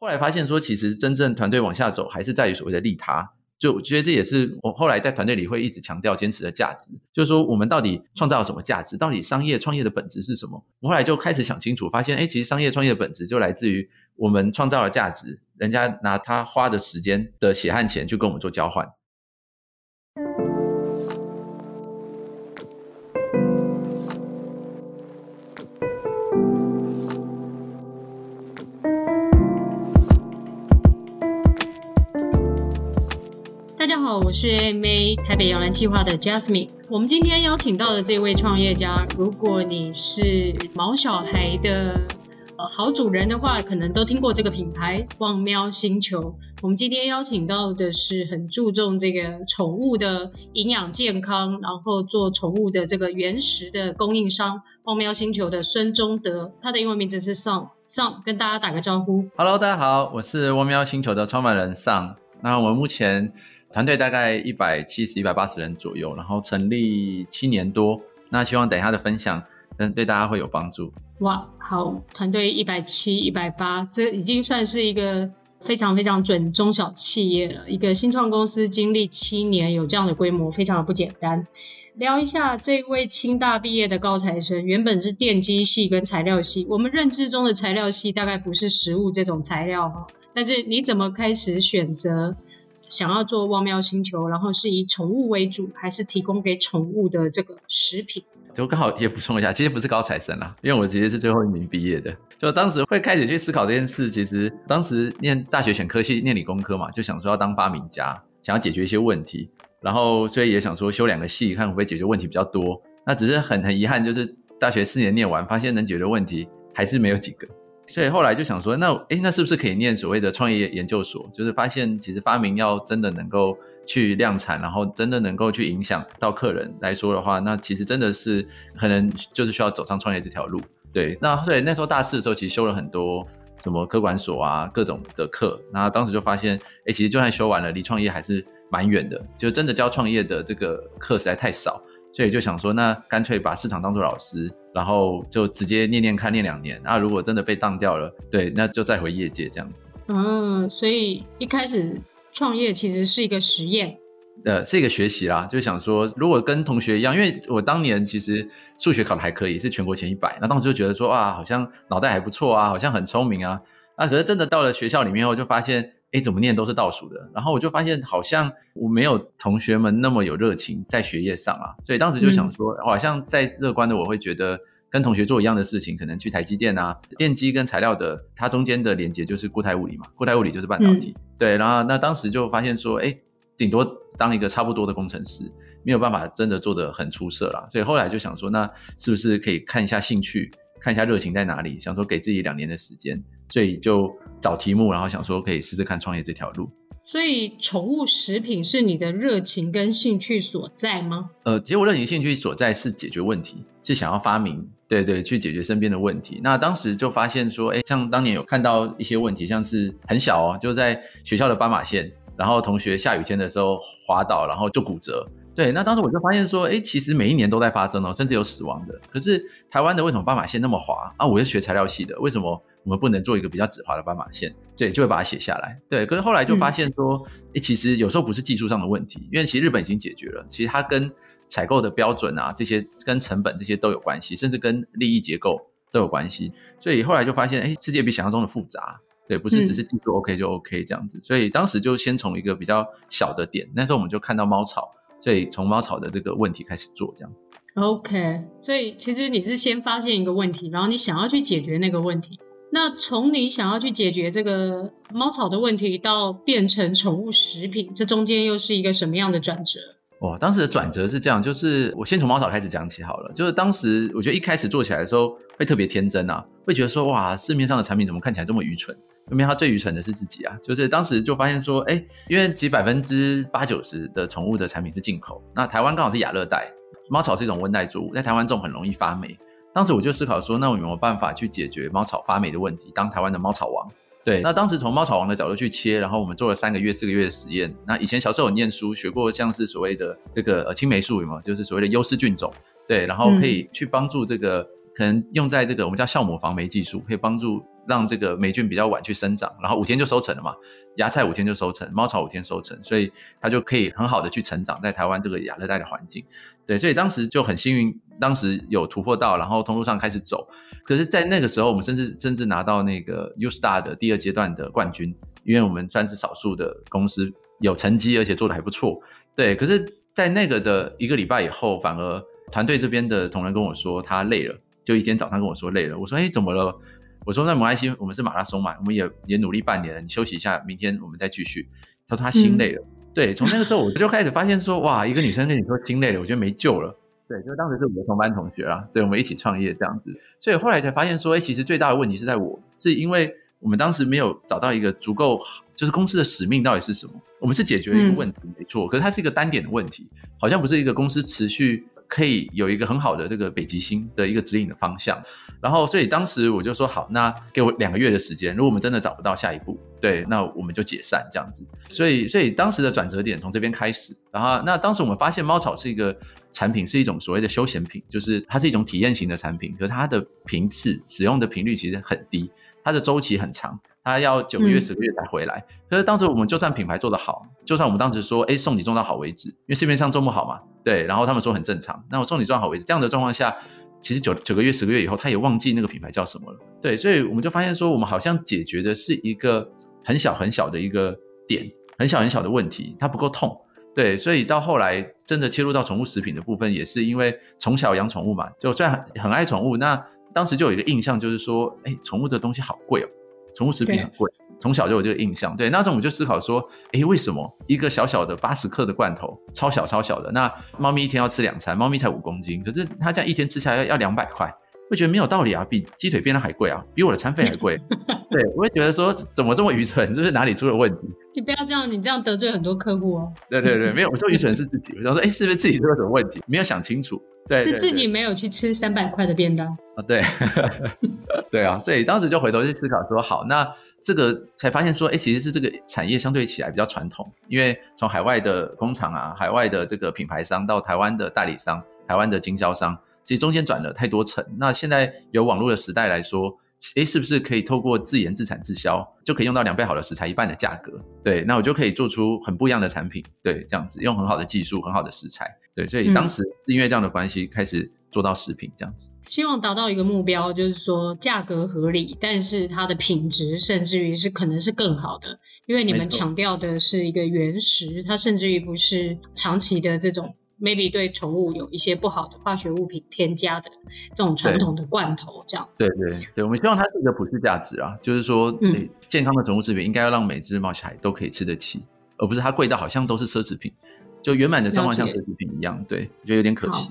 后来发现说，其实真正团队往下走，还是在于所谓的利他。就我觉得这也是我后来在团队里会一直强调、坚持的价值，就是说我们到底创造了什么价值？到底商业创业的本质是什么？我后来就开始想清楚，发现，哎，其实商业创业的本质就来自于我们创造了价值，人家拿他花的时间的血汗钱去跟我们做交换。我是 MA 台北摇篮计划的 Jasmine。我们今天邀请到的这位创业家，如果你是毛小孩的呃好主人的话，可能都听过这个品牌旺喵星球。我们今天邀请到的是很注重这个宠物的营养健康，然后做宠物的这个原食的供应商旺喵星球的孙中德，他的英文名字是 Sung。Sung 跟大家打个招呼。Hello，大家好，我是旺喵星球的创办人 Sung。那我们目前。团队大概一百七十、一百八十人左右，然后成立七年多。那希望等一下的分享，嗯，对大家会有帮助。哇，好，团队一百七、一百八，这已经算是一个非常非常准中小企业了。一个新创公司经历七年有这样的规模，非常的不简单。聊一下这位清大毕业的高材生，原本是电机系跟材料系。我们认知中的材料系大概不是实物这种材料哈，但是你怎么开始选择？想要做旺喵星球，然后是以宠物为主，还是提供给宠物的这个食品？就刚好也补充一下，其实不是高材生啦，因为我其实是最后一名毕业的。就当时会开始去思考这件事，其实当时念大学选科系，念理工科嘛，就想说要当发明家，想要解决一些问题，然后所以也想说修两个系，看会不会解决问题比较多。那只是很很遗憾，就是大学四年念完，发现能解决的问题还是没有几个。所以后来就想说，那诶，那是不是可以念所谓的创业研究所？就是发现其实发明要真的能够去量产，然后真的能够去影响到客人来说的话，那其实真的是可能就是需要走上创业这条路。对，那所以那时候大四的时候，其实修了很多什么科管所啊各种的课，然后当时就发现，诶，其实就算修完了，离创业还是蛮远的，就真的教创业的这个课实在太少。所以就想说，那干脆把市场当做老师，然后就直接念念看，念两年。那如果真的被当掉了，对，那就再回业界这样子。嗯，所以一开始创业其实是一个实验，呃，是一个学习啦。就想说，如果跟同学一样，因为我当年其实数学考的还可以，是全国前一百。那当时就觉得说，哇，好像脑袋还不错啊，好像很聪明啊。那可是真的到了学校里面后，就发现。哎，怎么念都是倒数的，然后我就发现好像我没有同学们那么有热情在学业上啊，所以当时就想说，好像在乐观的我会觉得跟同学做一样的事情，可能去台积电啊，电机跟材料的它中间的连接就是固态物理嘛，固态物理就是半导体，嗯、对，然后那当时就发现说，哎，顶多当一个差不多的工程师，没有办法真的做得很出色啦，所以后来就想说，那是不是可以看一下兴趣，看一下热情在哪里，想说给自己两年的时间。所以就找题目，然后想说可以试试看创业这条路。所以宠物食品是你的热情跟兴趣所在吗？呃，其实我热情兴趣所在是解决问题，是想要发明，对对，去解决身边的问题。那当时就发现说，哎，像当年有看到一些问题，像是很小哦，就在学校的斑马线，然后同学下雨天的时候滑倒，然后就骨折。对，那当时我就发现说，哎，其实每一年都在发生哦，甚至有死亡的。可是台湾的为什么斑马线那么滑啊？我是学材料系的，为什么？我们不能做一个比较直滑的斑马线，对，就会把它写下来。对，可是后来就发现说，嗯、其实有时候不是技术上的问题，因为其实日本已经解决了，其实它跟采购的标准啊，这些跟成本这些都有关系，甚至跟利益结构都有关系。所以后来就发现，哎，世界比想象中的复杂，对，不是只是技术 OK 就 OK 这样子。嗯、所以当时就先从一个比较小的点，那时候我们就看到猫草，所以从猫草的这个问题开始做这样子。OK，所以其实你是先发现一个问题，然后你想要去解决那个问题。那从你想要去解决这个猫草的问题，到变成宠物食品，这中间又是一个什么样的转折？哦，当时的转折是这样，就是我先从猫草开始讲起好了。就是当时我觉得一开始做起来的时候会特别天真啊，会觉得说哇，市面上的产品怎么看起来这么愚蠢？因为它最愚蠢的是自己啊。就是当时就发现说，哎，因为其实百分之八九十的宠物的产品是进口，那台湾刚好是亚热带，猫草是一种温带作物，在台湾种很容易发霉。当时我就思考说，那我有没有办法去解决猫草发霉的问题，当台湾的猫草王？对，那当时从猫草王的角度去切，然后我们做了三个月、四个月的实验。那以前小时候有念书学过，像是所谓的这个呃青霉素有没有？就是所谓的优势菌种，对，然后可以去帮助这个、嗯、可能用在这个我们叫酵母防霉技术，可以帮助让这个霉菌比较晚去生长，然后五天就收成了嘛。芽菜五天就收成，猫草五天收成，所以它就可以很好的去成长在台湾这个亚热带的环境。对，所以当时就很幸运，当时有突破到，然后通路上开始走。可是，在那个时候，我们甚至甚至拿到那个 U Star 的第二阶段的冠军，因为我们算是少数的公司有成绩，而且做得还不错。对，可是，在那个的一个礼拜以后，反而团队这边的同仁跟我说他累了，就一天早上跟我说累了。我说：“哎，怎么了？”我说：“那没关系，我们是马拉松嘛，我们也也努力半年了，你休息一下，明天我们再继续。”他说他心累了。嗯、对，从那个时候我就开始发现说：“哇，一个女生跟你说心累了，我觉得没救了。”对，就当时是我们的同班同学啦，对，我们一起创业这样子。所以后来才发现说：“哎，其实最大的问题是在我，是因为我们当时没有找到一个足够，就是公司的使命到底是什么？我们是解决了一个问题，嗯、没错，可是它是一个单点的问题，好像不是一个公司持续。”可以有一个很好的这个北极星的一个指引的方向，然后所以当时我就说好，那给我两个月的时间，如果我们真的找不到下一步，对，那我们就解散这样子。所以所以当时的转折点从这边开始，然后那当时我们发现猫草是一个产品，是一种所谓的休闲品，就是它是一种体验型的产品，可是它的频次使用的频率其实很低，它的周期很长。他要九个月、十个月才回来。嗯、可是当时我们就算品牌做得好，就算我们当时说，哎，送你送到好为止，因为市面上种不好嘛，对。然后他们说很正常，那我送你送到好为止。这样的状况下，其实九九个月、十个月以后，他也忘记那个品牌叫什么了。对，所以我们就发现说，我们好像解决的是一个很小很小的一个点，很小很小的问题，它不够痛。对，所以到后来真的切入到宠物食品的部分，也是因为从小养宠物嘛，就虽然很爱宠物，那当时就有一个印象，就是说，哎，宠物的东西好贵哦。宠物食品很贵，从小就有这个印象。对，那时候我们就思考说，诶，为什么一个小小的八十克的罐头，超小超小的，那猫咪一天要吃两餐，猫咪才五公斤，可是它这样一天吃下来要要两百块，会觉得没有道理啊，比鸡腿便当还贵啊，比我的餐费还贵。对，我会觉得说，怎么这么愚蠢？就是哪里出了问题？你不要这样，你这样得罪很多客户哦。对对对，没有，我说愚蠢是自己，我想说，诶，是不是自己出了什么问题？没有想清楚。对，对，对，是自己没有去吃三百块的便当啊？对，对啊，所以当时就回头去思考说，好，那这个才发现说，哎，其实是这个产业相对起来比较传统，因为从海外的工厂啊，海外的这个品牌商到台湾的代理商、台湾的经销商，其实中间转了太多层。那现在有网络的时代来说，哎，是不是可以透过自研自产自销，就可以用到两倍好的食材，一半的价格？对，那我就可以做出很不一样的产品。对，这样子用很好的技术、很好的食材。对，所以当时是因为这样的关系，开始做到食品这样子。嗯，希望达到一个目标，就是说价格合理，但是它的品质甚至于是可能是更好的，因为你们强调的是一个原食，它甚至于不是长期的这种。Maybe 对宠物有一些不好的化学物品添加的这种传统的罐头，这样子。对对对，我们希望它是一个普世价值啊，就是说，嗯，健康的宠物食品应该要让每只猫小孩都可以吃得起，而不是它贵到好像都是奢侈品，就圆满的状况像奢侈品一样，对，我觉得有点可惜。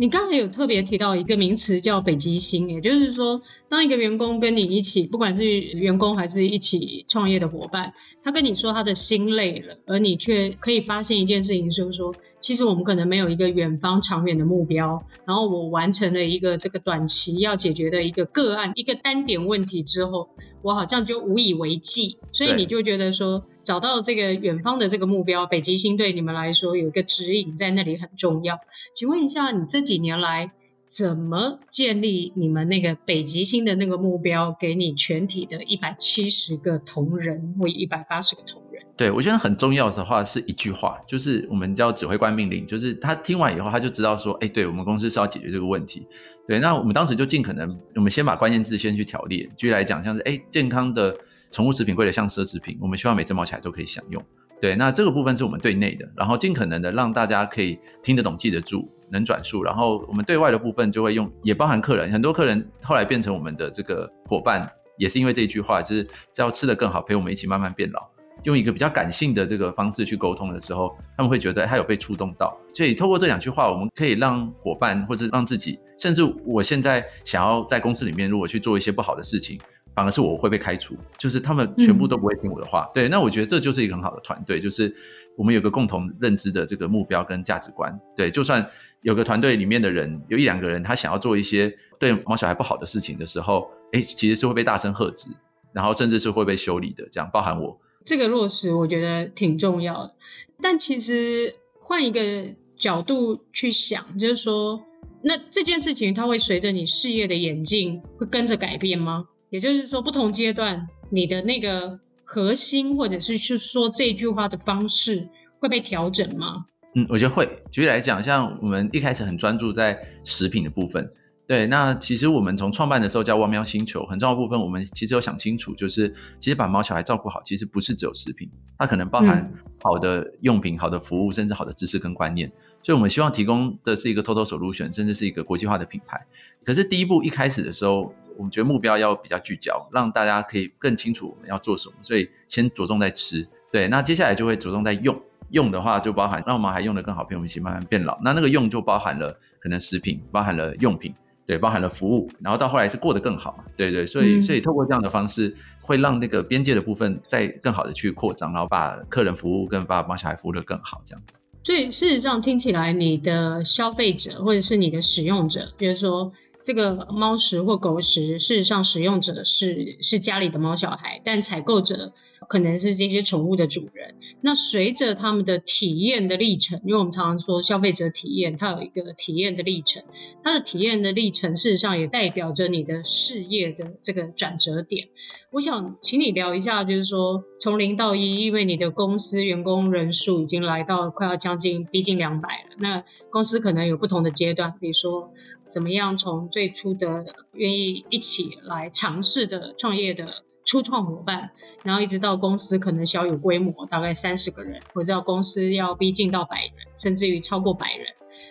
你刚才有特别提到一个名词叫北极星，也就是说，当一个员工跟你一起，不管是员工还是一起创业的伙伴，他跟你说他的心累了，而你却可以发现一件事情，就是说，其实我们可能没有一个远方长远的目标，然后我完成了一个这个短期要解决的一个个案，一个单点问题之后，我好像就无以为继，所以你就觉得说。找到这个远方的这个目标，北极星对你们来说有一个指引在那里很重要。请问一下，你这几年来怎么建立你们那个北极星的那个目标，给你全体的一百七十个同仁或一百八十个同仁？对，我觉得很重要的话是一句话，就是我们叫指挥官命令，就是他听完以后他就知道说，哎，对我们公司是要解决这个问题。对，那我们当时就尽可能，我们先把关键字先去条列，举例来讲，像是哎健康的。宠物食品贵的像奢侈品，我们希望每只毛起来都可以享用。对，那这个部分是我们对内的，然后尽可能的让大家可以听得懂、记得住、能转述。然后我们对外的部分就会用，也包含客人，很多客人后来变成我们的这个伙伴，也是因为这一句话，就是只要吃得更好，陪我们一起慢慢变老。用一个比较感性的这个方式去沟通的时候，他们会觉得他有被触动到。所以透过这两句话，我们可以让伙伴或者让自己，甚至我现在想要在公司里面如果去做一些不好的事情。反而是我会被开除，就是他们全部都不会听我的话。嗯、对，那我觉得这就是一个很好的团队，就是我们有个共同认知的这个目标跟价值观。对，就算有个团队里面的人有一两个人，他想要做一些对毛小孩不好的事情的时候，哎，其实是会被大声喝止，然后甚至是会被修理的。这样包含我这个落实，我觉得挺重要的。但其实换一个角度去想，就是说，那这件事情它会随着你事业的演进会跟着改变吗？也就是说，不同阶段你的那个核心或者是去说这句话的方式会被调整吗？嗯，我觉得会。举例来讲，像我们一开始很专注在食品的部分，对，那其实我们从创办的时候叫汪喵星球，很重要的部分，我们其实有想清楚，就是其实把猫小孩照顾好，其实不是只有食品，它可能包含好的用品、嗯、好的服务，甚至好的知识跟观念。所以我们希望提供的是一个 total solution，甚至是一个国际化的品牌。可是第一步一开始的时候，我们觉得目标要比较聚焦，让大家可以更清楚我们要做什么，所以先着重在吃。对，那接下来就会着重在用。用的话就包含让我们还用得更好，陪我们一起慢慢变老。那那个用就包含了可能食品，包含了用品，对，包含了服务，然后到后来是过得更好嘛，对对。所以所以透过这样的方式，会让那个边界的部分再更好的去扩张，然后把客人服务跟把帮小孩服务的更好，这样子。所以事实上听起来，你的消费者或者是你的使用者，比如说。这个猫食或狗食，事实上使用者是是家里的猫小孩，但采购者可能是这些宠物的主人。那随着他们的体验的历程，因为我们常常说消费者体验，它有一个体验的历程，它的体验的历程事实上也代表着你的事业的这个转折点。我想请你聊一下，就是说从零到一，因为你的公司员工人数已经来到快要将近逼近两百了，那公司可能有不同的阶段，比如说。怎么样从最初的愿意一起来尝试的创业的初创伙伴，然后一直到公司可能小有规模，大概三十个人，或者到公司要逼近到百人，甚至于超过百人。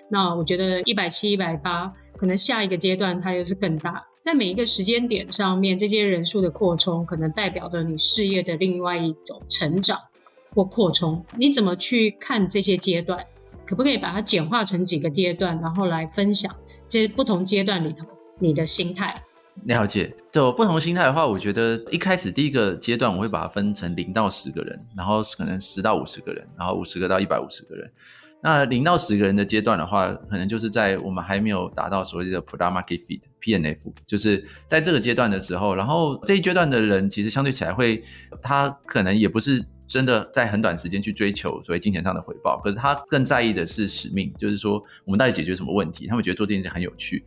那我觉得一百七、一百八，可能下一个阶段它又是更大。在每一个时间点上面，这些人数的扩充，可能代表着你事业的另外一种成长或扩充。你怎么去看这些阶段？可不可以把它简化成几个阶段，然后来分享这些不同阶段里头你的心态？了解，就不同心态的话，我觉得一开始第一个阶段我会把它分成零到十个人，然后可能十到五十个人，然后五十个到一百五十个人。那零到十个人的阶段的话，可能就是在我们还没有达到所谓的 product market fit（PNF），就是在这个阶段的时候，然后这一阶段的人其实相对起来会，他可能也不是。真的在很短时间去追求所谓金钱上的回报，可是他更在意的是使命，就是说我们到底解决什么问题？他们觉得做这件事很有趣，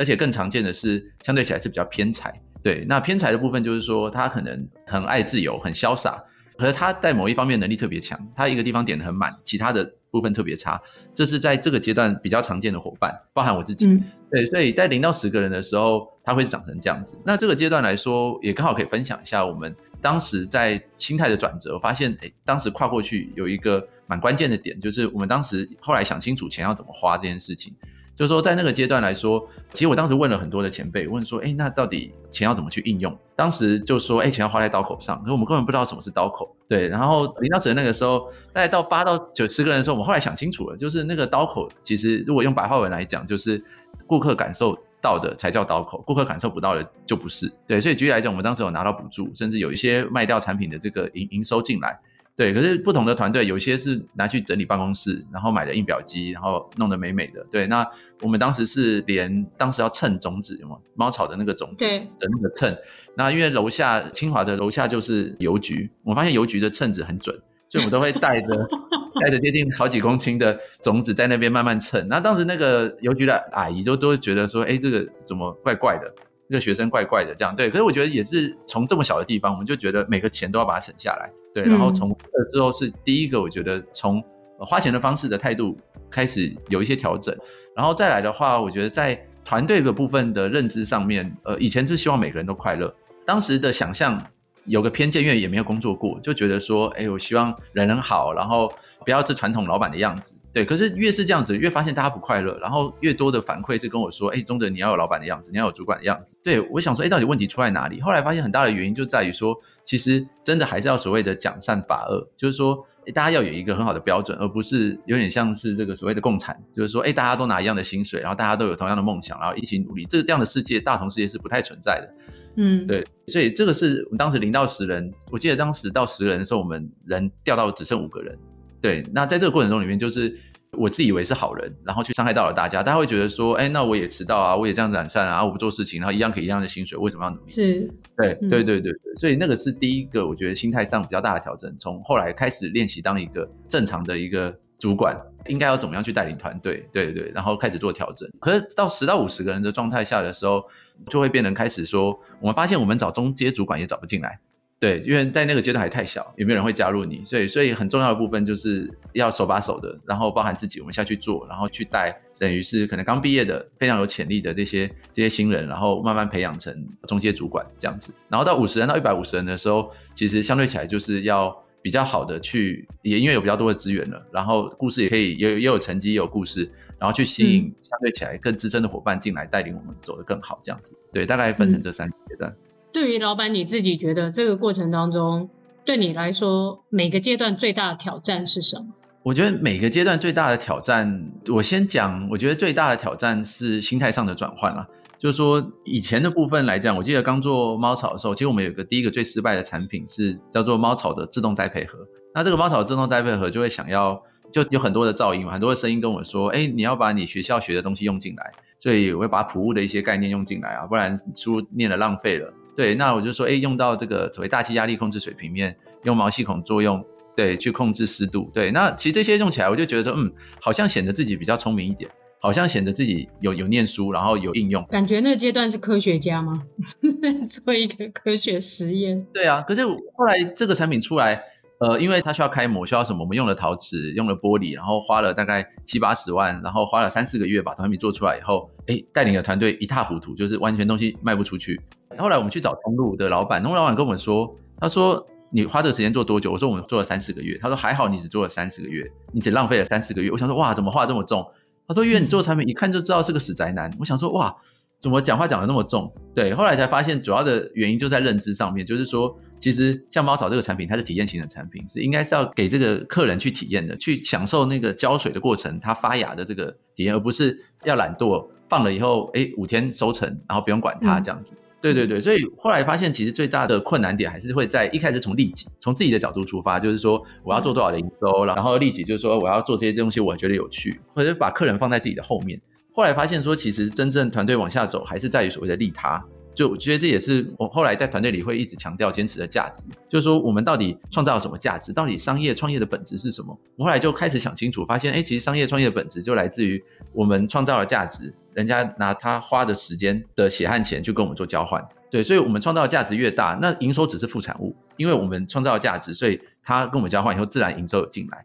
而且更常见的是相对起来是比较偏财。对，那偏财的部分就是说他可能很爱自由，很潇洒，可是他在某一方面能力特别强，他一个地方点的很满，其他的部分特别差。这是在这个阶段比较常见的伙伴，包含我自己。嗯、对，所以在零到十个人的时候，他会长成这样子。那这个阶段来说，也刚好可以分享一下我们。当时在心态的转折，我发现，哎，当时跨过去有一个蛮关键的点，就是我们当时后来想清楚钱要怎么花这件事情。就是说，在那个阶段来说，其实我当时问了很多的前辈，问说，哎，那到底钱要怎么去应用？当时就说，哎，钱要花在刀口上，可我们根本不知道什么是刀口。对，然后零到十那个时候，大概到八到九十个人的时候，我们后来想清楚了，就是那个刀口，其实如果用白话文来讲，就是顾客感受到的才叫刀口，顾客感受不到的就不是。对，所以举例来讲，我们当时有拿到补助，甚至有一些卖掉产品的这个营营收进来。对，可是不同的团队，有些是拿去整理办公室，然后买了印表机，然后弄得美美的。对，那我们当时是连当时要称种子，有吗？猫草的那个种子的那个称。那因为楼下清华的楼下就是邮局，我发现邮局的称子很准，所以我们都会带着。带着接近好几公斤的种子在那边慢慢称，那当时那个邮局的阿姨都都会觉得说，哎，这个怎么怪怪的？这个学生怪怪的，这样对。可是我觉得也是从这么小的地方，我们就觉得每个钱都要把它省下来，对。然后从这之后是第一个，我觉得从花钱的方式的态度开始有一些调整，然后再来的话，我觉得在团队的部分的认知上面，呃，以前是希望每个人都快乐，当时的想象。有个偏见，因为也没有工作过，就觉得说，哎，我希望人人好，然后不要是传统老板的样子，对。可是越是这样子，越发现大家不快乐，然后越多的反馈是跟我说，哎，宗德你要有老板的样子，你要有主管的样子。对，我想说，哎，到底问题出在哪里？后来发现很大的原因就在于说，其实真的还是要所谓的讲善法恶，就是说，大家要有一个很好的标准，而不是有点像是这个所谓的共产，就是说，哎，大家都拿一样的薪水，然后大家都有同样的梦想，然后一起努力，这这样的世界，大同世界是不太存在的。嗯，对，所以这个是我们当时零到十人，我记得当时到十个人的时候，我们人掉到只剩五个人。对，那在这个过程中里面，就是我自以为是好人，然后去伤害到了大家，大家会觉得说，哎，那我也迟到啊，我也这样懒散啊，我不做事情，然后一样可以一样的薪水，为什么要努力？是，对，对，对，对，对，所以那个是第一个，我觉得心态上比较大的调整，从后来开始练习当一个正常的一个主管应该要怎么样去带领团队，对对对，然后开始做调整。可是到十到五十个人的状态下的时候，就会变成开始说，我们发现我们找中阶主管也找不进来。对，因为在那个阶段还太小，有没有人会加入你？所以，所以很重要的部分就是要手把手的，然后包含自己，我们下去做，然后去带，等于是可能刚毕业的非常有潜力的这些这些新人，然后慢慢培养成中介主管这样子。然后到五十人到一百五十人的时候，其实相对起来就是要比较好的去，也因为有比较多的资源了，然后故事也可以也有也有成绩也有故事，然后去吸引相对起来更资深的伙伴进来带领我们走得更好这样子。对，大概分成这三个阶段。嗯对于老板你自己觉得这个过程当中，对你来说每个阶段最大的挑战是什么？我觉得每个阶段最大的挑战，我先讲，我觉得最大的挑战是心态上的转换了。就是说以前的部分来讲，我记得刚做猫草的时候，其实我们有个第一个最失败的产品是叫做猫草的自动栽培盒。那这个猫草的自动栽培盒就会想要，就有很多的噪音嘛，很多的声音跟我说，哎，你要把你学校学的东西用进来，所以我会把普物的一些概念用进来啊，不然书念了浪费了。对，那我就说，哎，用到这个所谓大气压力控制水平面，用毛细孔作用，对，去控制湿度，对，那其实这些用起来，我就觉得说，嗯，好像显得自己比较聪明一点，好像显得自己有有念书，然后有应用。感觉那个阶段是科学家吗？做一个科学实验。对啊，可是后来这个产品出来。呃，因为它需要开模，需要什么？我们用了陶瓷，用了玻璃，然后花了大概七八十万，然后花了三四个月把产品做出来以后，哎，带领的团队一塌糊涂，就是完全东西卖不出去。后来我们去找通路的老板，通路老板跟我们说，他说你花这个时间做多久？我说我们做了三四个月。他说还好你只做了三四个月，你只浪费了三四个月。我想说哇，怎么话这么重？他说因为你做产品一看就知道是个死宅男。我想说哇。怎么讲话讲得那么重？对，后来才发现主要的原因就在认知上面，就是说，其实像猫草这个产品，它是体验型的产品，是应该是要给这个客人去体验的，去享受那个浇水的过程，它发芽的这个体验，而不是要懒惰放了以后，哎，五天收成，然后不用管它这样子。嗯、对对对，所以后来发现，其实最大的困难点还是会在一开始从利己，从自己的角度出发，就是说我要做多少的营收，然后利己就是说我要做这些东西，我觉得有趣，或者把客人放在自己的后面。后来发现说，其实真正团队往下走，还是在于所谓的利他。就我觉得这也是我后来在团队里会一直强调、坚持的价值。就是说，我们到底创造了什么价值？到底商业创业的本质是什么？我后来就开始想清楚，发现，哎，其实商业创业的本质就来自于我们创造了价值，人家拿他花的时间的血汗钱去跟我们做交换。对，所以我们创造的价值越大，那营收只是副产物，因为我们创造了价值，所以他跟我们交换以后，自然营收有进来。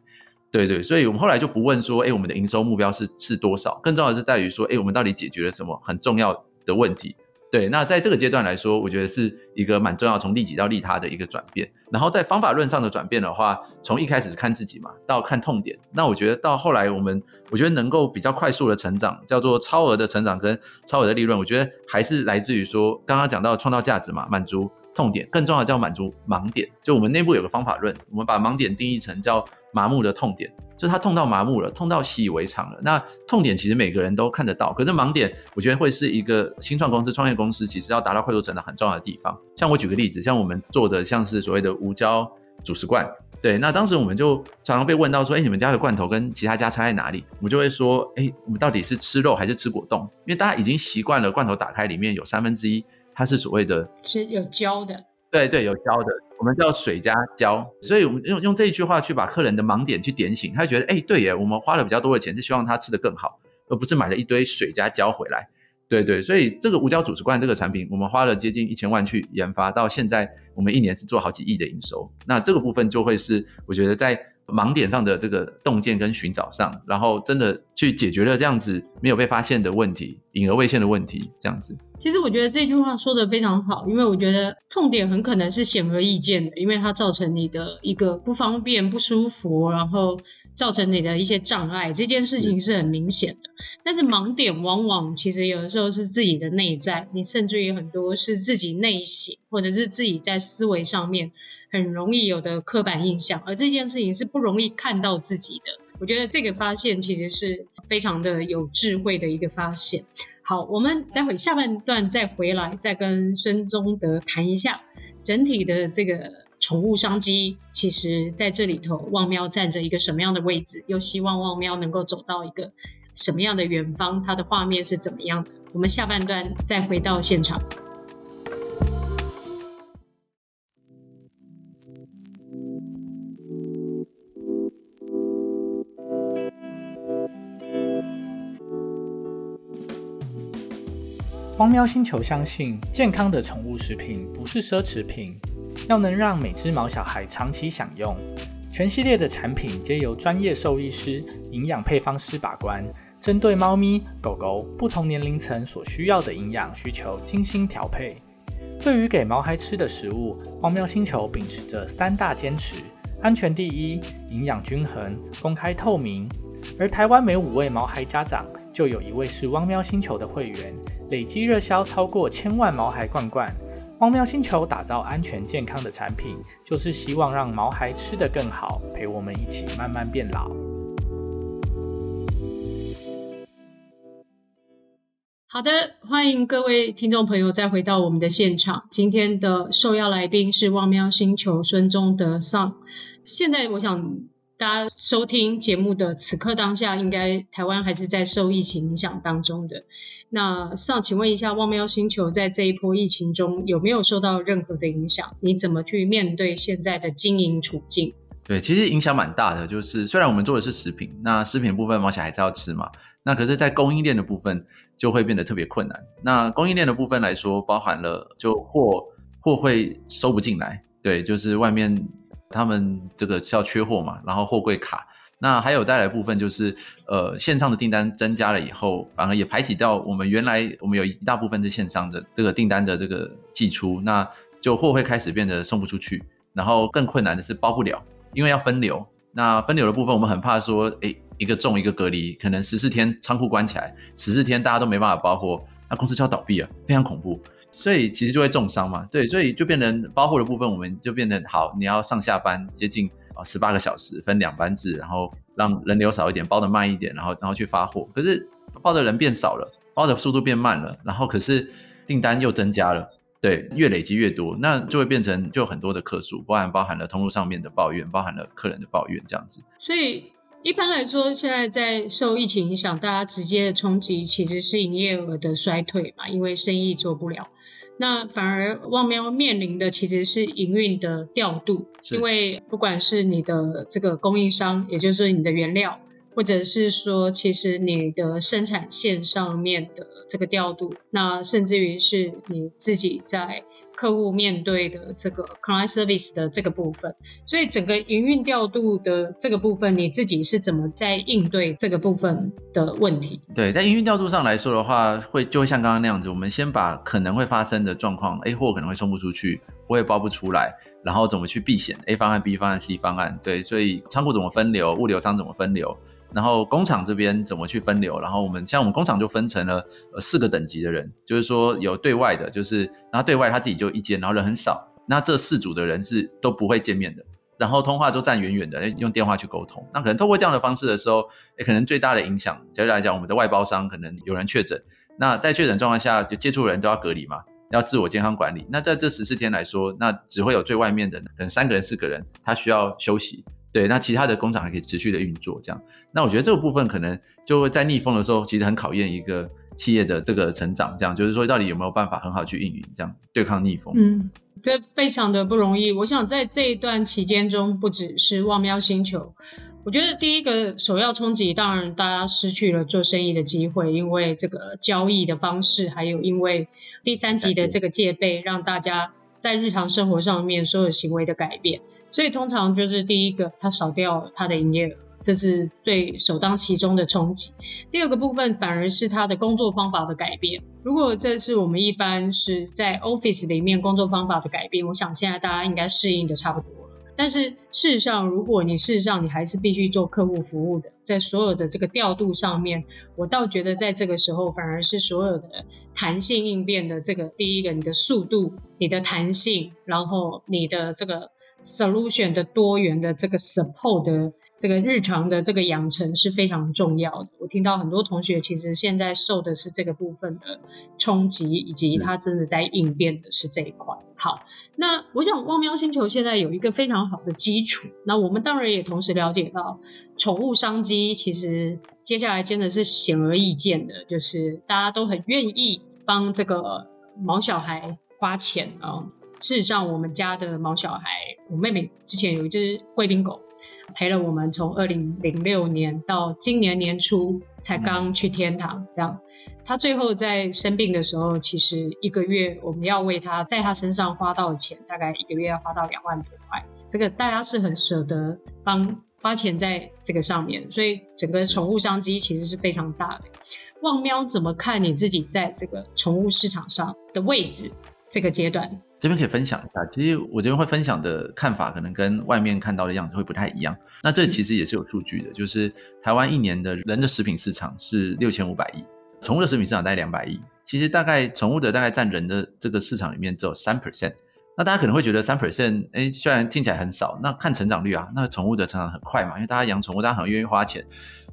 对对，所以我们后来就不问说，哎，我们的营收目标是是多少？更重要的是在于说，哎，我们到底解决了什么很重要的问题？对，那在这个阶段来说，我觉得是一个蛮重要，从利己到利他的一个转变。然后在方法论上的转变的话，从一开始看自己嘛，到看痛点。那我觉得到后来，我们我觉得能够比较快速的成长，叫做超额的成长跟超额的利润，我觉得还是来自于说，刚刚讲到创造价值嘛，满足痛点，更重要的叫满足盲点。就我们内部有个方法论，我们把盲点定义成叫。麻木的痛点，就是他痛到麻木了，痛到习以为常了。那痛点其实每个人都看得到，可是盲点，我觉得会是一个新创公司、创业公司，其实要达到快速成长很重要的地方。像我举个例子，像我们做的像是所谓的无胶主食罐，对，那当时我们就常常被问到说，哎，你们家的罐头跟其他家差在哪里？我们就会说，哎，我们到底是吃肉还是吃果冻？因为大家已经习惯了罐头打开里面有三分之一它是所谓的是有胶的。对对，有胶的，我们叫水加胶，所以我们用用这一句话去把客人的盲点去点醒，他就觉得，哎，对耶，我们花了比较多的钱，是希望他吃得更好，而不是买了一堆水加胶回来。对对，所以这个无胶主食罐这个产品，我们花了接近一千万去研发，到现在我们一年是做好几亿的营收。那这个部分就会是我觉得在盲点上的这个洞见跟寻找上，然后真的去解决了这样子没有被发现的问题，隐而未现的问题，这样子。其实我觉得这句话说的非常好，因为我觉得痛点很可能是显而易见的，因为它造成你的一个不方便、不舒服，然后造成你的一些障碍，这件事情是很明显的。但是盲点往往其实有的时候是自己的内在，你甚至于很多是自己内省，或者是自己在思维上面很容易有的刻板印象，而这件事情是不容易看到自己的。我觉得这个发现其实是非常的有智慧的一个发现。好，我们待会下半段再回来，再跟孙宗德谈一下整体的这个宠物商机，其实在这里头，旺喵站着一个什么样的位置？又希望旺喵能够走到一个什么样的远方？它的画面是怎么样的？我们下半段再回到现场。汪喵星球相信，健康的宠物食品不是奢侈品，要能让每只毛小孩长期享用。全系列的产品皆由专业兽医师、营养配方师把关，针对猫咪、狗狗不同年龄层所需要的营养需求精心调配。对于给毛孩吃的食物，汪喵星球秉持着三大坚持：安全第一、营养均衡、公开透明。而台湾每五位毛孩家长，就有一位是汪喵星球的会员，累积热销超过千万毛孩罐罐。汪喵星球打造安全健康的产品，就是希望让毛孩吃得更好，陪我们一起慢慢变老。好的，欢迎各位听众朋友再回到我们的现场。今天的受邀来宾是汪喵星球孙中德桑。现在我想大家收听节目的此刻当下，应该台湾还是在受疫情影响当中的。那上，请问一下，汪喵星球在这一波疫情中有没有受到任何的影响？你怎么去面对现在的经营处境？对，其实影响蛮大的。就是虽然我们做的是食品，那食品部分毛小孩还是要吃嘛。那可是，在供应链的部分就会变得特别困难。那供应链的部分来说，包含了就货货会收不进来，对，就是外面他们这个是要缺货嘛，然后货柜卡。那还有带来部分就是，呃，线上的订单增加了以后，反而也排挤到我们原来我们有一大部分是线上的这个订单的这个寄出，那就货会开始变得送不出去，然后更困难的是包不了，因为要分流。那分流的部分，我们很怕说，诶，一个重一个隔离，可能十四天仓库关起来，十四天大家都没办法包货，那公司就要倒闭了，非常恐怖。所以其实就会重伤嘛，对，所以就变成包货的部分，我们就变成好，你要上下班接近。啊，十八个小时分两班制，然后让人流少一点，包的慢一点，然后然后去发货。可是包的人变少了，包的速度变慢了，然后可是订单又增加了，对，越累积越多，那就会变成就很多的客诉，包含包含了通路上面的抱怨，包含了客人的抱怨这样子。所以一般来说，现在在受疫情影响，大家直接的冲击其实是营业额的衰退嘛，因为生意做不了。那反而望喵面临的其实是营运的调度，因为不管是你的这个供应商，也就是你的原料，或者是说其实你的生产线上面的这个调度，那甚至于是你自己在。客户面对的这个 client service 的这个部分，所以整个营运调度的这个部分，你自己是怎么在应对这个部分的问题？对，在营运调度上来说的话，会就会像刚刚那样子，我们先把可能会发生的状况，A 货可能会送不出去，货也包不出来，然后怎么去避险，A 方案、B 方案、C 方案，对，所以仓库怎么分流，物流商怎么分流。然后工厂这边怎么去分流？然后我们像我们工厂就分成了呃四个等级的人，就是说有对外的，就是然后对外他自己就一间，然后人很少，那这四组的人是都不会见面的，然后通话都站远远的，用电话去沟通。那可能透过这样的方式的时候，也可能最大的影响，接下来讲我们的外包商可能有人确诊，那在确诊状况下，就接触人都要隔离嘛，要自我健康管理。那在这十四天来说，那只会有最外面的可能三个人四个人，他需要休息。对，那其他的工厂还可以持续的运作，这样。那我觉得这个部分可能就会在逆风的时候，其实很考验一个企业的这个成长，这样就是说到底有没有办法很好去运营，这样对抗逆风。嗯，这非常的不容易。我想在这一段期间中，不只是望喵星球，我觉得第一个首要冲击，当然大家失去了做生意的机会，因为这个交易的方式，还有因为第三级的这个戒备，让大家在日常生活上面所有行为的改变。所以通常就是第一个，它少掉它的营业额，这是最首当其冲的冲击。第二个部分反而是它的工作方法的改变。如果这是我们一般是在 office 里面工作方法的改变，我想现在大家应该适应的差不多了。但是事实上，如果你事实上你还是必须做客户服务的，在所有的这个调度上面，我倒觉得在这个时候反而是所有的弹性应变的这个第一个，你的速度、你的弹性，然后你的这个。Solution 的多元的这个 support 的这个日常的这个养成是非常重要的。我听到很多同学其实现在受的是这个部分的冲击，以及他真的在应变的是这一块。好，那我想汪喵星球现在有一个非常好的基础。那我们当然也同时了解到，宠物商机其实接下来真的是显而易见的，就是大家都很愿意帮这个毛小孩花钱啊。事实上，我们家的毛小孩，我妹妹之前有一只贵宾狗，陪了我们从二零零六年到今年年初才刚去天堂。这样，它最后在生病的时候，其实一个月我们要为它在它身上花到的钱，大概一个月要花到两万多块。这个大家是很舍得帮花钱在这个上面，所以整个宠物商机其实是非常大的。旺喵怎么看你自己在这个宠物市场上的位置？这个阶段，这边可以分享一下。其实我这边会分享的看法，可能跟外面看到的样子会不太一样。那这其实也是有数据的，就是台湾一年的人的食品市场是六千五百亿，宠物的食品市场大概两百亿。其实大概宠物的大概占人的这个市场里面只有三 percent。那大家可能会觉得三 percent，哎，虽然听起来很少，那看成长率啊，那宠物的成长很快嘛，因为大家养宠物，大家很愿意花钱。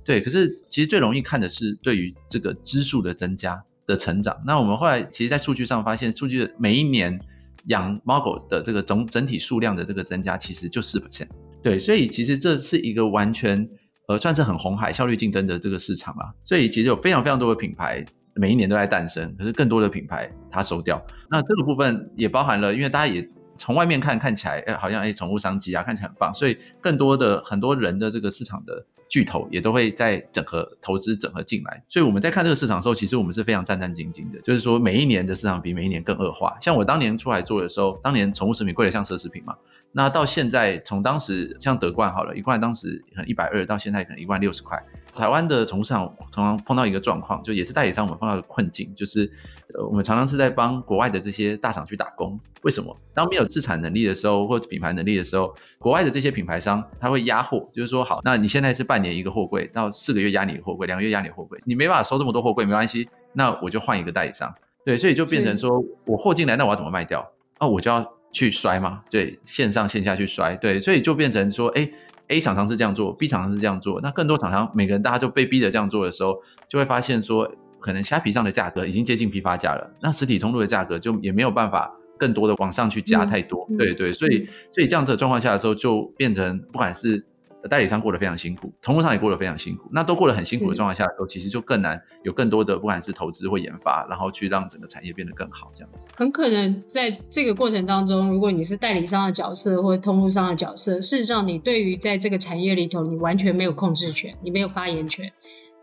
对，可是其实最容易看的是对于这个只数的增加的成长。那我们后来其实，在数据上发现，数据的每一年养猫狗的这个总整体数量的这个增加，其实就四 percent。对，所以其实这是一个完全呃算是很红海、效率竞争的这个市场啊。所以其实有非常非常多的品牌。每一年都在诞生，可是更多的品牌它收掉。那这个部分也包含了，因为大家也从外面看看起来，哎，好像哎，宠物商机啊，看起来很棒，所以更多的很多人的这个市场的巨头也都会在整合投资整合进来。所以我们在看这个市场的时候，其实我们是非常战战兢兢的，就是说每一年的市场比每一年更恶化。像我当年出来做的时候，当年宠物食品贵的像奢侈品嘛，那到现在从当时像德冠好了，一罐当时可能一百二，到现在可能一罐六十块。台湾的宠物市场常常碰到一个状况，就也是代理商我们碰到的困境，就是呃，我们常常是在帮国外的这些大厂去打工。为什么？当没有自产能力的时候，或者品牌能力的时候，国外的这些品牌商他会压货，就是说好，那你现在是半年一个货柜，到四个月压你货柜，两个月压你货柜，你没办法收这么多货柜，没关系，那我就换一个代理商。对，所以就变成说我货进来，那我要怎么卖掉？啊，我就要去摔嘛？对，线上线下去摔。对，所以就变成说，哎。A 厂商是这样做，B 厂商是这样做，那更多厂商每个人大家就被逼着这样做的时候，就会发现说，可能虾皮上的价格已经接近批发价了，那实体通路的价格就也没有办法更多的往上去加太多，嗯、对对，所以、嗯、所以这样子的状况下的时候，就变成不管是。代理商过得非常辛苦，通路上也过得非常辛苦，那都过得很辛苦的状况下的时候，其实就更难有更多的不管是投资或研发，然后去让整个产业变得更好，这样子。很可能在这个过程当中，如果你是代理商的角色或者通路上的角色，事实上你对于在这个产业里头，你完全没有控制权，你没有发言权，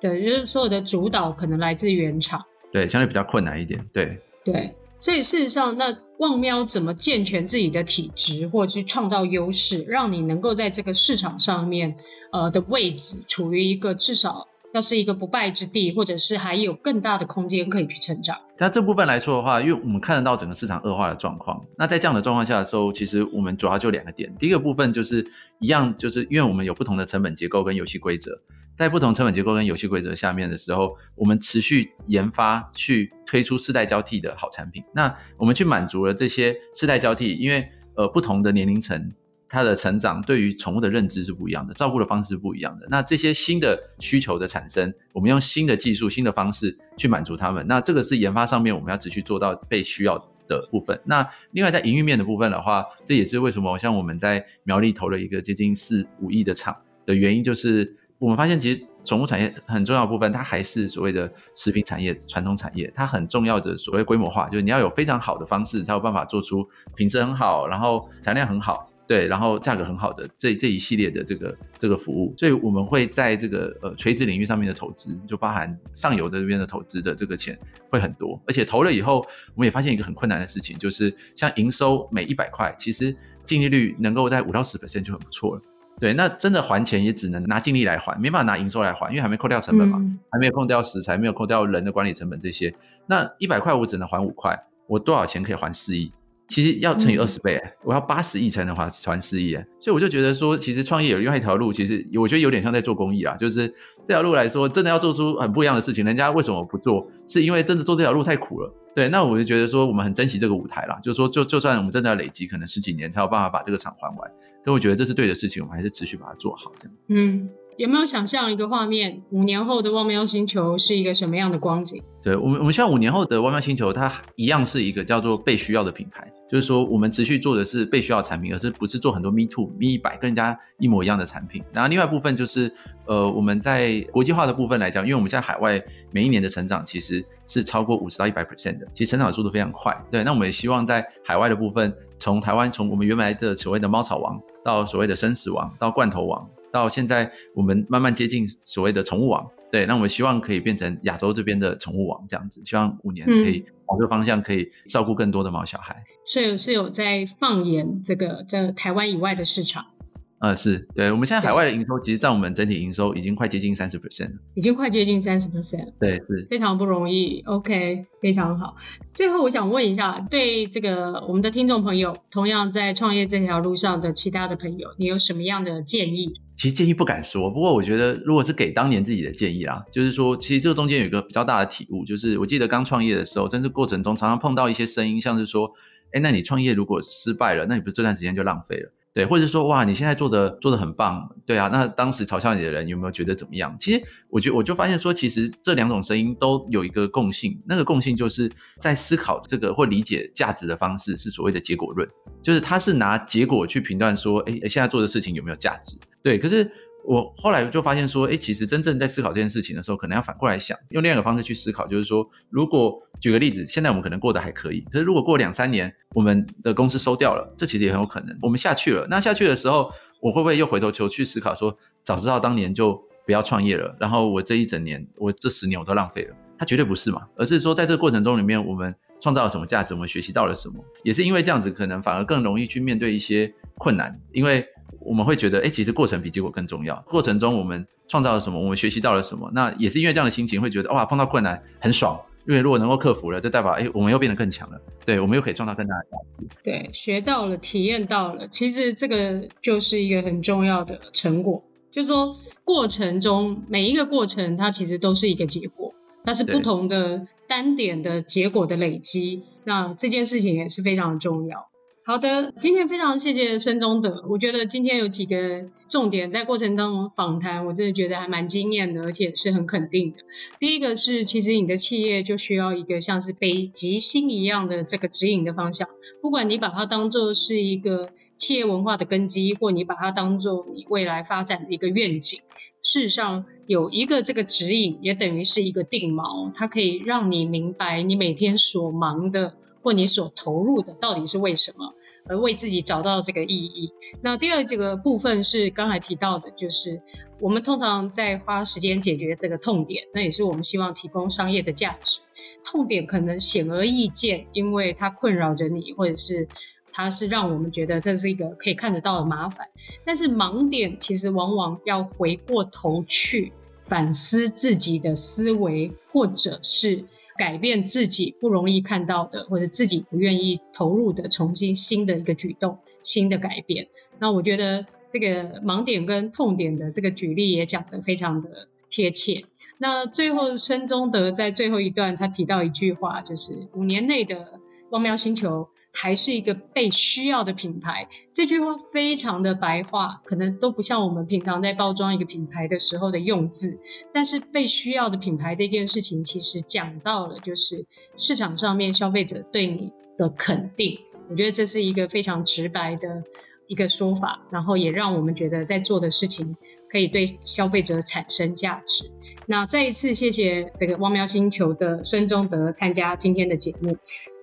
对，就是所有的主导可能来自原厂，对，相对比较困难一点，对，对。所以事实上，那旺喵怎么健全自己的体质，或者去创造优势，让你能够在这个市场上面，呃的位置处于一个至少要是一个不败之地，或者是还有更大的空间可以去成长。在这部分来说的话，因为我们看得到整个市场恶化的状况，那在这样的状况下的时候，其实我们主要就两个点。第一个部分就是一样，就是因为我们有不同的成本结构跟游戏规则。在不同成本结构跟游戏规则下面的时候，我们持续研发去推出世代交替的好产品。那我们去满足了这些世代交替，因为呃不同的年龄层，它的成长对于宠物的认知是不一样的，照顾的方式是不一样的。那这些新的需求的产生，我们用新的技术、新的方式去满足他们。那这个是研发上面我们要持续做到被需要的部分。那另外在营运面的部分的话，这也是为什么像我们在苗栗投了一个接近四五亿的厂的原因，就是。我们发现，其实宠物产业很重要部分，它还是所谓的食品产业、传统产业。它很重要的所谓规模化，就是你要有非常好的方式，才有办法做出品质很好，然后产量很好，对，然后价格很好的这这一系列的这个这个服务。所以我们会在这个呃垂直领域上面的投资，就包含上游的这边的投资的这个钱会很多。而且投了以后，我们也发现一个很困难的事情，就是像营收每一百块，其实净利率能够在五到十 percent 就很不错了。对，那真的还钱也只能拿净利来还，没办法拿营收来还，因为还没扣掉成本嘛，嗯、还没有扣掉食材，没有扣掉人的管理成本这些。那一百块我只能还五块，我多少钱可以还四亿？其实要乘以二十倍，嗯、我要八十亿才能还还四亿。所以我就觉得说，其实创业有另外一条路，其实我觉得有点像在做公益啦，就是这条路来说，真的要做出很不一样的事情，人家为什么不做？是因为真的做这条路太苦了。对，那我就觉得说，我们很珍惜这个舞台啦，就是说，就就算我们真的要累积，可能十几年才有办法把这个厂还完，但我觉得这是对的事情，我们还是持续把它做好，这样。嗯，有没有想象一个画面？五年后的汪喵星球是一个什么样的光景？对我们，我们希望五年后的汪喵星球，它一样是一个叫做被需要的品牌。就是说，我们持续做的是被需要的产品，而是不是做很多 me too、me 一百跟人家一模一样的产品。然后另外部分就是，呃，我们在国际化的部分来讲，因为我们现在海外每一年的成长其实是超过五十到一百 percent 的，其实成长速度非常快。对，那我们也希望在海外的部分，从台湾从我们原来的所谓的猫草王，到所谓的生死王，到罐头王，到现在我们慢慢接近所谓的宠物网。对，那我们希望可以变成亚洲这边的宠物网这样子，希望五年可以往这个方向，可以照顾更多的毛小孩。所以是有在放眼这个在台湾以外的市场。呃，是对，我们现在海外的营收，其实占我们整体营收已经快接近三十 percent 了，已经快接近三十 percent，对，是非常不容易。OK，非常好。最后，我想问一下，对这个我们的听众朋友，同样在创业这条路上的其他的朋友，你有什么样的建议？其实建议不敢说，不过我觉得，如果是给当年自己的建议啦，就是说，其实这个中间有一个比较大的体悟，就是我记得刚创业的时候，在这过程中常常碰到一些声音，像是说，哎，那你创业如果失败了，那你不是这段时间就浪费了？对，或者说哇，你现在做的做的很棒，对啊，那当时嘲笑你的人有没有觉得怎么样？其实我觉我就发现说，其实这两种声音都有一个共性，那个共性就是在思考这个或理解价值的方式是所谓的结果论，就是他是拿结果去评断说，哎，现在做的事情有没有价值？对，可是。我后来就发现说，哎，其实真正在思考这件事情的时候，可能要反过来想，用另外一个方式去思考，就是说，如果举个例子，现在我们可能过得还可以，可是如果过两三年，我们的公司收掉了，这其实也很有可能，我们下去了。那下去的时候，我会不会又回头球去思考说，早知道当年就不要创业了，然后我这一整年，我这十年我都浪费了？它绝对不是嘛，而是说在这个过程中里面，我们创造了什么价值，我们学习到了什么，也是因为这样子，可能反而更容易去面对一些困难，因为。我们会觉得，哎，其实过程比结果更重要。过程中我们创造了什么？我们学习到了什么？那也是因为这样的心情，会觉得哇，碰到困难很爽。因为如果能够克服了，就代表哎，我们又变得更强了。对，我们又可以创造更大的价值。对，学到了，体验到了，其实这个就是一个很重要的成果。就是说，过程中每一个过程，它其实都是一个结果，它是不同的单点的结果的累积。那这件事情也是非常重要。好的，今天非常谢谢孙中德。我觉得今天有几个重点在过程当中访谈，我真的觉得还蛮惊艳的，而且是很肯定的。第一个是，其实你的企业就需要一个像是北极星一样的这个指引的方向，不管你把它当做是一个企业文化的根基，或你把它当做你未来发展的一个愿景，事实上有一个这个指引，也等于是一个定锚，它可以让你明白你每天所忙的或你所投入的到底是为什么。而为自己找到这个意义。那第二这个部分是刚才提到的，就是我们通常在花时间解决这个痛点，那也是我们希望提供商业的价值。痛点可能显而易见，因为它困扰着你，或者是它是让我们觉得这是一个可以看得到的麻烦。但是盲点其实往往要回过头去反思自己的思维，或者是。改变自己不容易看到的，或者自己不愿意投入的，重新新的一个举动，新的改变。那我觉得这个盲点跟痛点的这个举例也讲得非常的贴切。那最后孙中德在最后一段他提到一句话，就是五年内的光喵星球。还是一个被需要的品牌，这句话非常的白话，可能都不像我们平常在包装一个品牌的时候的用字。但是被需要的品牌这件事情，其实讲到了就是市场上面消费者对你的肯定。我觉得这是一个非常直白的一个说法，然后也让我们觉得在做的事情可以对消费者产生价值。那再一次谢谢这个汪喵星球的孙中德参加今天的节目。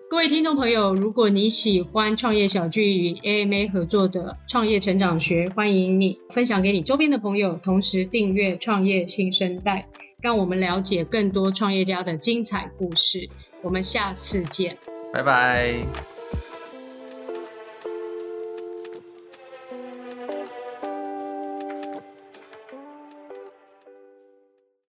各位听众朋友，如果你喜欢创业小聚与 AMA 合作的创业成长学，欢迎你分享给你周边的朋友，同时订阅创业新生代，让我们了解更多创业家的精彩故事。我们下次见，拜拜。